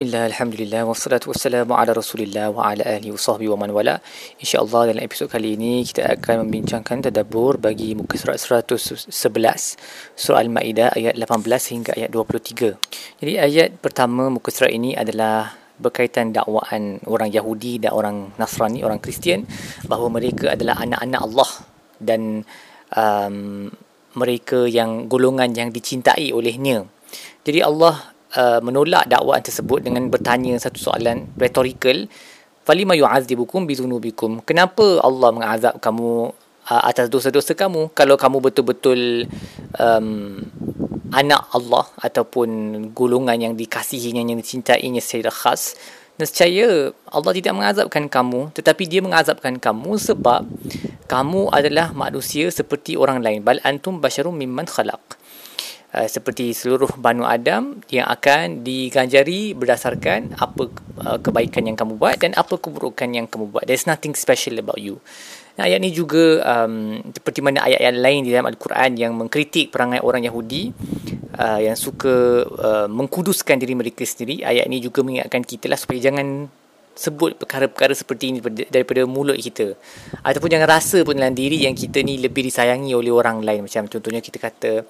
Alhamdulillah, Alhamdulillah, wassalatu wassalamu ala rasulillah wa ala ahli wa sahbihi wa man wala. InsyaAllah dalam episod kali ini kita akan membincangkan tadabur bagi muka surat 111 Surah Al-Ma'idah ayat 18 hingga ayat 23 Jadi ayat pertama muka surat ini adalah berkaitan dakwaan orang Yahudi dan orang Nasrani, orang Kristian Bahawa mereka adalah anak-anak Allah dan um, mereka yang golongan yang dicintai olehnya. Jadi Allah uh, menolak dakwaan tersebut dengan bertanya satu soalan retorikal. Falima yu'adzibukum bizunubikum. Kenapa Allah mengazab kamu uh, atas dosa-dosa kamu? Kalau kamu betul-betul um, anak Allah ataupun golongan yang dikasihinya yang dicintainya secara khas nescaya Allah tidak mengazabkan kamu tetapi dia mengazabkan kamu sebab kamu adalah manusia seperti orang lain. Bal antum basyarum mimman khalaq uh, seperti seluruh Banu Adam yang akan diganjari berdasarkan apa uh, kebaikan yang kamu buat dan apa keburukan yang kamu buat. There's nothing special about you. Nah, ayat ini juga um, seperti mana ayat-ayat lain di dalam Al-Quran yang mengkritik perangai orang Yahudi uh, yang suka uh, mengkuduskan diri mereka sendiri. Ayat ini juga mengingatkan kita lah supaya jangan sebut perkara-perkara seperti ini daripada mulut kita. Ataupun jangan rasa pun dalam diri yang kita ni lebih disayangi oleh orang lain. Macam contohnya kita kata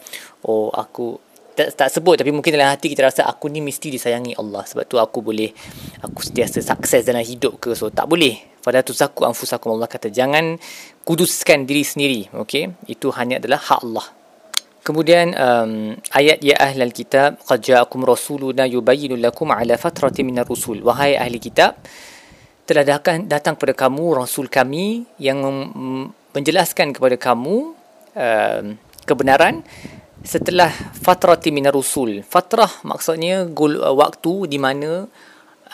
oh aku tak, tak sebut tapi mungkin dalam hati kita rasa aku ni mesti disayangi Allah sebab tu aku boleh aku sentiasa sukses dalam hidup ke. So tak boleh. Pada tu zaku anfusakum Allah kata jangan kuduskan diri sendiri. Okey? Itu hanya adalah hak Allah Kemudian um, ayat ya ahlal kitab qad ja'akum rasuluna yubayyinu lakum ala fatratin minar rusul. Wahai ahli kitab telah datang datang kepada kamu rasul kami yang menjelaskan kepada kamu um, kebenaran setelah fatratin minar rusul. Fatrah maksudnya gul, uh, waktu di mana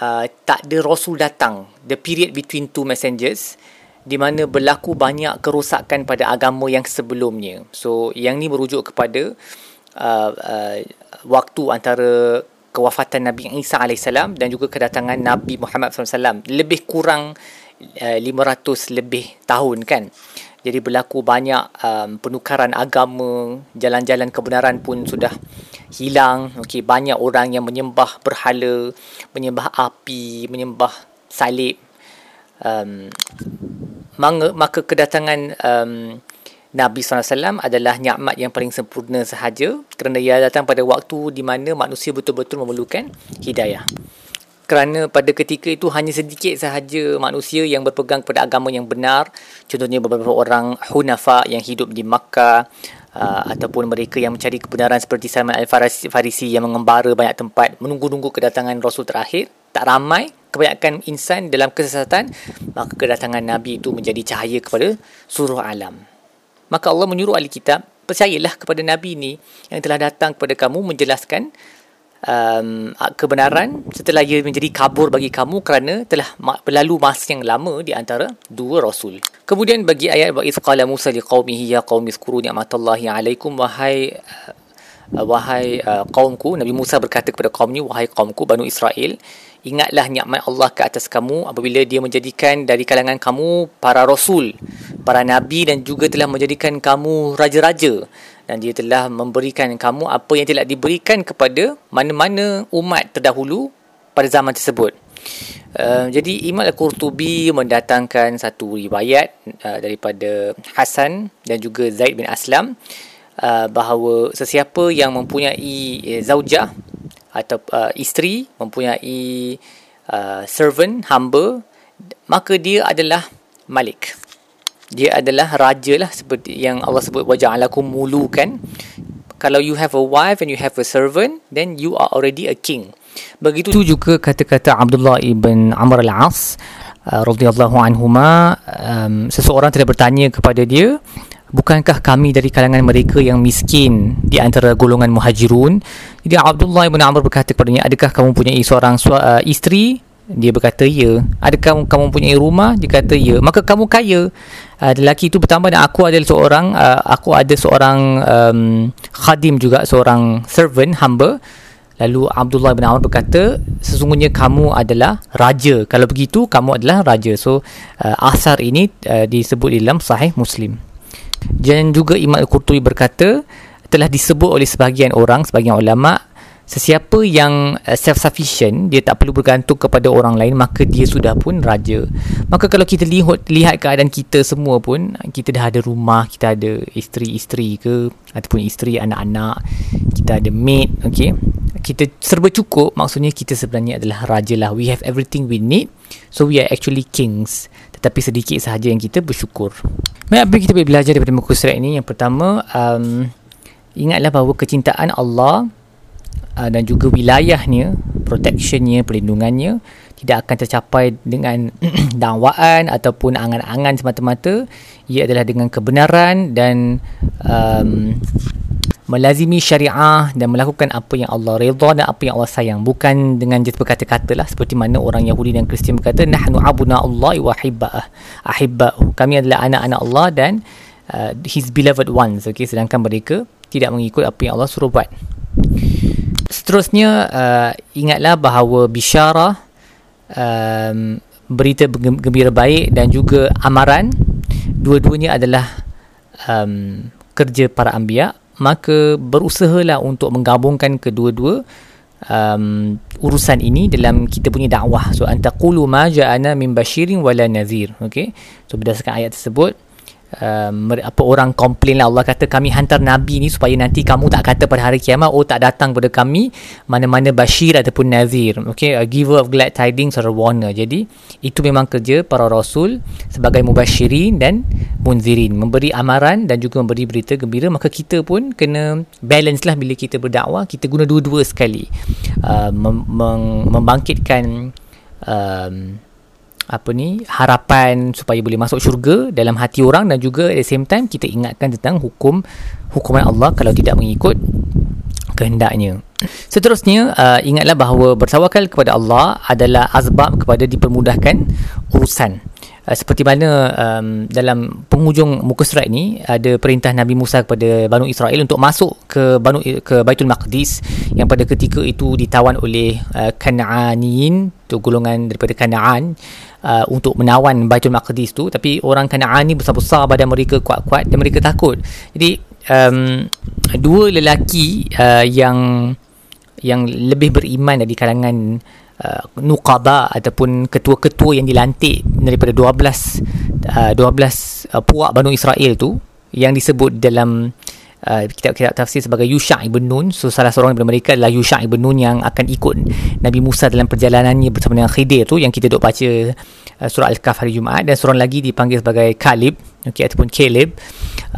uh, tak ada rasul datang. The period between two messengers di mana berlaku banyak kerosakan pada agama yang sebelumnya. So yang ni merujuk kepada uh, uh, waktu antara kewafatan Nabi Isa AS dan juga kedatangan Nabi Muhammad SAW. Lebih kurang uh, 500 lebih tahun kan. Jadi berlaku banyak um, penukaran agama, jalan-jalan kebenaran pun sudah hilang. Okay, banyak orang yang menyembah berhala, menyembah api, menyembah salib. Um, maka kedatangan um, Nabi SAW adalah nikmat yang paling sempurna sahaja kerana ia datang pada waktu di mana manusia betul-betul memerlukan hidayah. Kerana pada ketika itu hanya sedikit sahaja manusia yang berpegang pada agama yang benar. Contohnya beberapa orang hunafa yang hidup di Makkah uh, ataupun mereka yang mencari kebenaran seperti Salman Al-Farisi yang mengembara banyak tempat menunggu-nunggu kedatangan Rasul terakhir. Tak ramai kebanyakan insan dalam kesesatan maka kedatangan Nabi itu menjadi cahaya kepada seluruh alam. Maka Allah menyuruh ahli kitab percayalah kepada Nabi ini yang telah datang kepada kamu menjelaskan um, kebenaran setelah ia menjadi kabur bagi kamu kerana telah berlalu masa yang lama di antara dua rasul. Kemudian bagi ayat wa iz qala Musa liqaumihi ya qaumi zkuru ni'matallahi 'alaikum wahai wahai uh, kaumku Nabi Musa berkata kepada kaumnya wahai kaumku Banu Israel ingatlah nikmat Allah ke atas kamu apabila dia menjadikan dari kalangan kamu para rasul, para nabi dan juga telah menjadikan kamu raja-raja dan dia telah memberikan kamu apa yang tidak diberikan kepada mana-mana umat terdahulu pada zaman tersebut. Uh, jadi Imam Al-Qurtubi mendatangkan satu riwayat uh, daripada Hasan dan juga Zaid bin Aslam uh, bahawa sesiapa yang mempunyai uh, zaujah atau uh, isteri mempunyai uh, servant hamba maka dia adalah malik. Dia adalah raja lah seperti yang Allah sebut waja'alakum mulukan. Kalau you have a wife and you have a servant then you are already a king. Begitu juga kata-kata Abdullah ibn Amr al-As uh, radhiyallahu anhuma um, seseorang telah bertanya kepada dia bukankah kami dari kalangan mereka yang miskin di antara golongan muhajirun? Jadi Abdullah bin Amr berkata kepadanya adakah kamu punya seorang uh, isteri? Dia berkata ya. Adakah kamu punya rumah? Dia kata ya. Maka kamu kaya. Uh, lelaki itu bertambah dan aku adalah seorang uh, aku ada seorang um, khadim juga seorang servant hamba. Lalu Abdullah bin Amr berkata, sesungguhnya kamu adalah raja. Kalau begitu, kamu adalah raja. So, uh, asar ini uh, disebut dalam sahih Muslim. Dan juga Imam Al-Qurtubi berkata telah disebut oleh sebahagian orang, sebahagian ulama Sesiapa yang uh, self-sufficient, dia tak perlu bergantung kepada orang lain, maka dia sudah pun raja. Maka kalau kita lihat, lihat keadaan kita semua pun, kita dah ada rumah, kita ada isteri-isteri ke, ataupun isteri, anak-anak, kita ada maid, okay. Kita serba cukup, maksudnya kita sebenarnya adalah raja lah. We have everything we need, so we are actually kings. Tetapi sedikit sahaja yang kita bersyukur. Baik, apa kita boleh belajar daripada muka surat ini? Yang pertama, um, ingatlah bahawa kecintaan Allah uh, dan juga wilayahnya, protectionnya, perlindungannya tidak akan tercapai dengan dakwaan ataupun angan-angan semata-mata. Ia adalah dengan kebenaran dan um, melazimi syariah dan melakukan apa yang Allah redha dan apa yang Allah sayang. Bukan dengan just berkata-kata lah seperti mana orang Yahudi dan Kristian berkata nahnu abuna Allah wa ahibba'ah. Ahibba'u. Kami adalah anak-anak Allah dan uh, his beloved ones okay? sedangkan mereka tidak mengikut apa yang Allah suruh buat. Seterusnya uh, ingatlah bahawa bisyarah um, berita gembira baik dan juga amaran dua-duanya adalah um, kerja para anbiya maka berusahalah untuk menggabungkan kedua-dua um, urusan ini dalam kita punya dakwah. So antaqulu ma ja'ana min basyirin wala nadhir. Okey? So berdasarkan ayat tersebut um, apa orang komplain lah Allah kata kami hantar Nabi ni supaya nanti kamu tak kata pada hari kiamat oh tak datang pada kami mana-mana Bashir ataupun Nazir okay, a giver of glad tidings or a warner. Jadi itu memang kerja para Rasul sebagai Mubashirin dan Munzirin. Memberi amaran dan juga memberi berita gembira. Maka kita pun kena balance lah bila kita berdakwah. Kita guna dua-dua sekali. Uh, mem- mem- membangkitkan um, apa ni harapan supaya boleh masuk syurga dalam hati orang. Dan juga at the same time kita ingatkan tentang hukum hukuman Allah kalau tidak mengikut kehendaknya. Seterusnya uh, ingatlah bahawa bertawakal kepada Allah adalah azbab kepada dipermudahkan urusan. Uh, seperti mana um, dalam penghujung muka surat ini ada perintah Nabi Musa kepada Banu Israel untuk masuk ke Banu ke Baitul Maqdis yang pada ketika itu ditawan oleh uh, Kanaanin tu golongan daripada Kanaan uh, untuk menawan Baitul Maqdis tu tapi orang Kanaan ni besar-besar badan mereka kuat-kuat dan mereka takut. Jadi um, dua lelaki uh, yang yang lebih beriman dari kalangan uh, nuqaba ataupun ketua-ketua yang dilantik daripada 12 uh, 12 uh, puak Banu Israel tu yang disebut dalam uh, kitab-kitab tafsir sebagai Yusha' ibn Nun. So salah seorang daripada mereka adalah Yusha' ibn Nun yang akan ikut Nabi Musa dalam perjalanannya bersama dengan Khidir tu yang kita duk baca uh, surah Al-Kahf hari Jumaat. Dan seorang lagi dipanggil sebagai Kalib okay, ataupun Caleb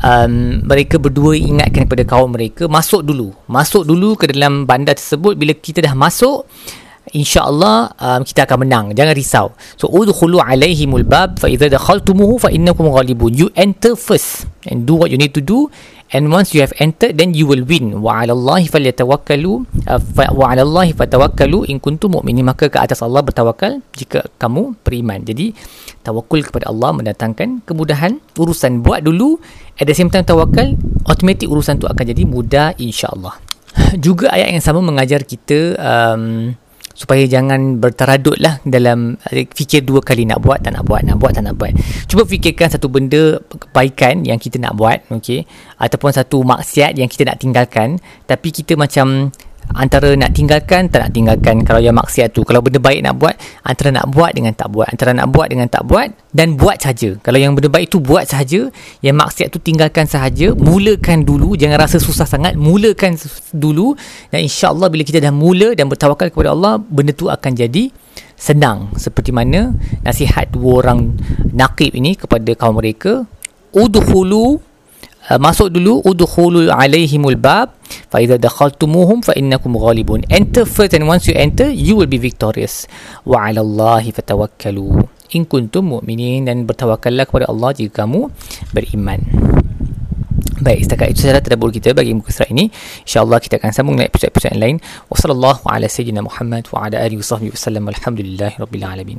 um, mereka berdua ingatkan kepada kaum mereka masuk dulu. Masuk dulu ke dalam bandar tersebut. Bila kita dah masuk insyaallah um, kita akan menang. Jangan risau. So udkhulu alaihimul bab fa idza dakhaltumuhu fa innakum ghalibun. You enter first and do what you need to do. And once you have entered then you will win. Wa 'ala allahi falyatawakkalu uh, wa 'ala allahi fatawakkalu. In kuntum mu'minin maka ke atas Allah bertawakal jika kamu beriman. Jadi tawakul kepada Allah mendatangkan kemudahan. Urusan buat dulu at the same time tawakal automatic urusan tu akan jadi mudah insyaallah. Juga ayat yang sama mengajar kita um, supaya jangan bertaradut lah dalam eh, fikir dua kali nak buat tak nak buat nak buat tak nak buat cuba fikirkan satu benda kebaikan yang kita nak buat okay? ataupun satu maksiat yang kita nak tinggalkan tapi kita macam antara nak tinggalkan tak nak tinggalkan. Kalau yang maksiat tu kalau benda baik nak buat antara nak buat dengan tak buat. Antara nak buat dengan tak buat dan buat saja kalau yang benda baik tu buat saja yang maksiat tu tinggalkan sahaja. Mulakan dulu. Jangan rasa susah sangat. Mulakan dulu. Dan insyaallah bila kita dah mula dan bertawakal kepada Allah benda tu akan jadi senang. Seperti mana nasihat dua orang naqib ini kepada kaum mereka. Udkhulu Uh, masuk dulu udkhulu alaihimul bab fa idza dakhaltumuhum fa innakum ghalibun enter first and once you enter you will be victorious wa 'ala allahi fatawakkalu in kuntum mu'minin dan bertawakallah kepada Allah jika kamu beriman Baik, setakat itu sahaja tadabbur kita bagi muka surat ini. InsyaAllah kita akan sambung episod-episod yang lain. Wassalamualaikum warahmatullahi wabarakatuh. Wa ala alihi wa sahbihi wasallam. Alhamdulillahi rabbil alamin.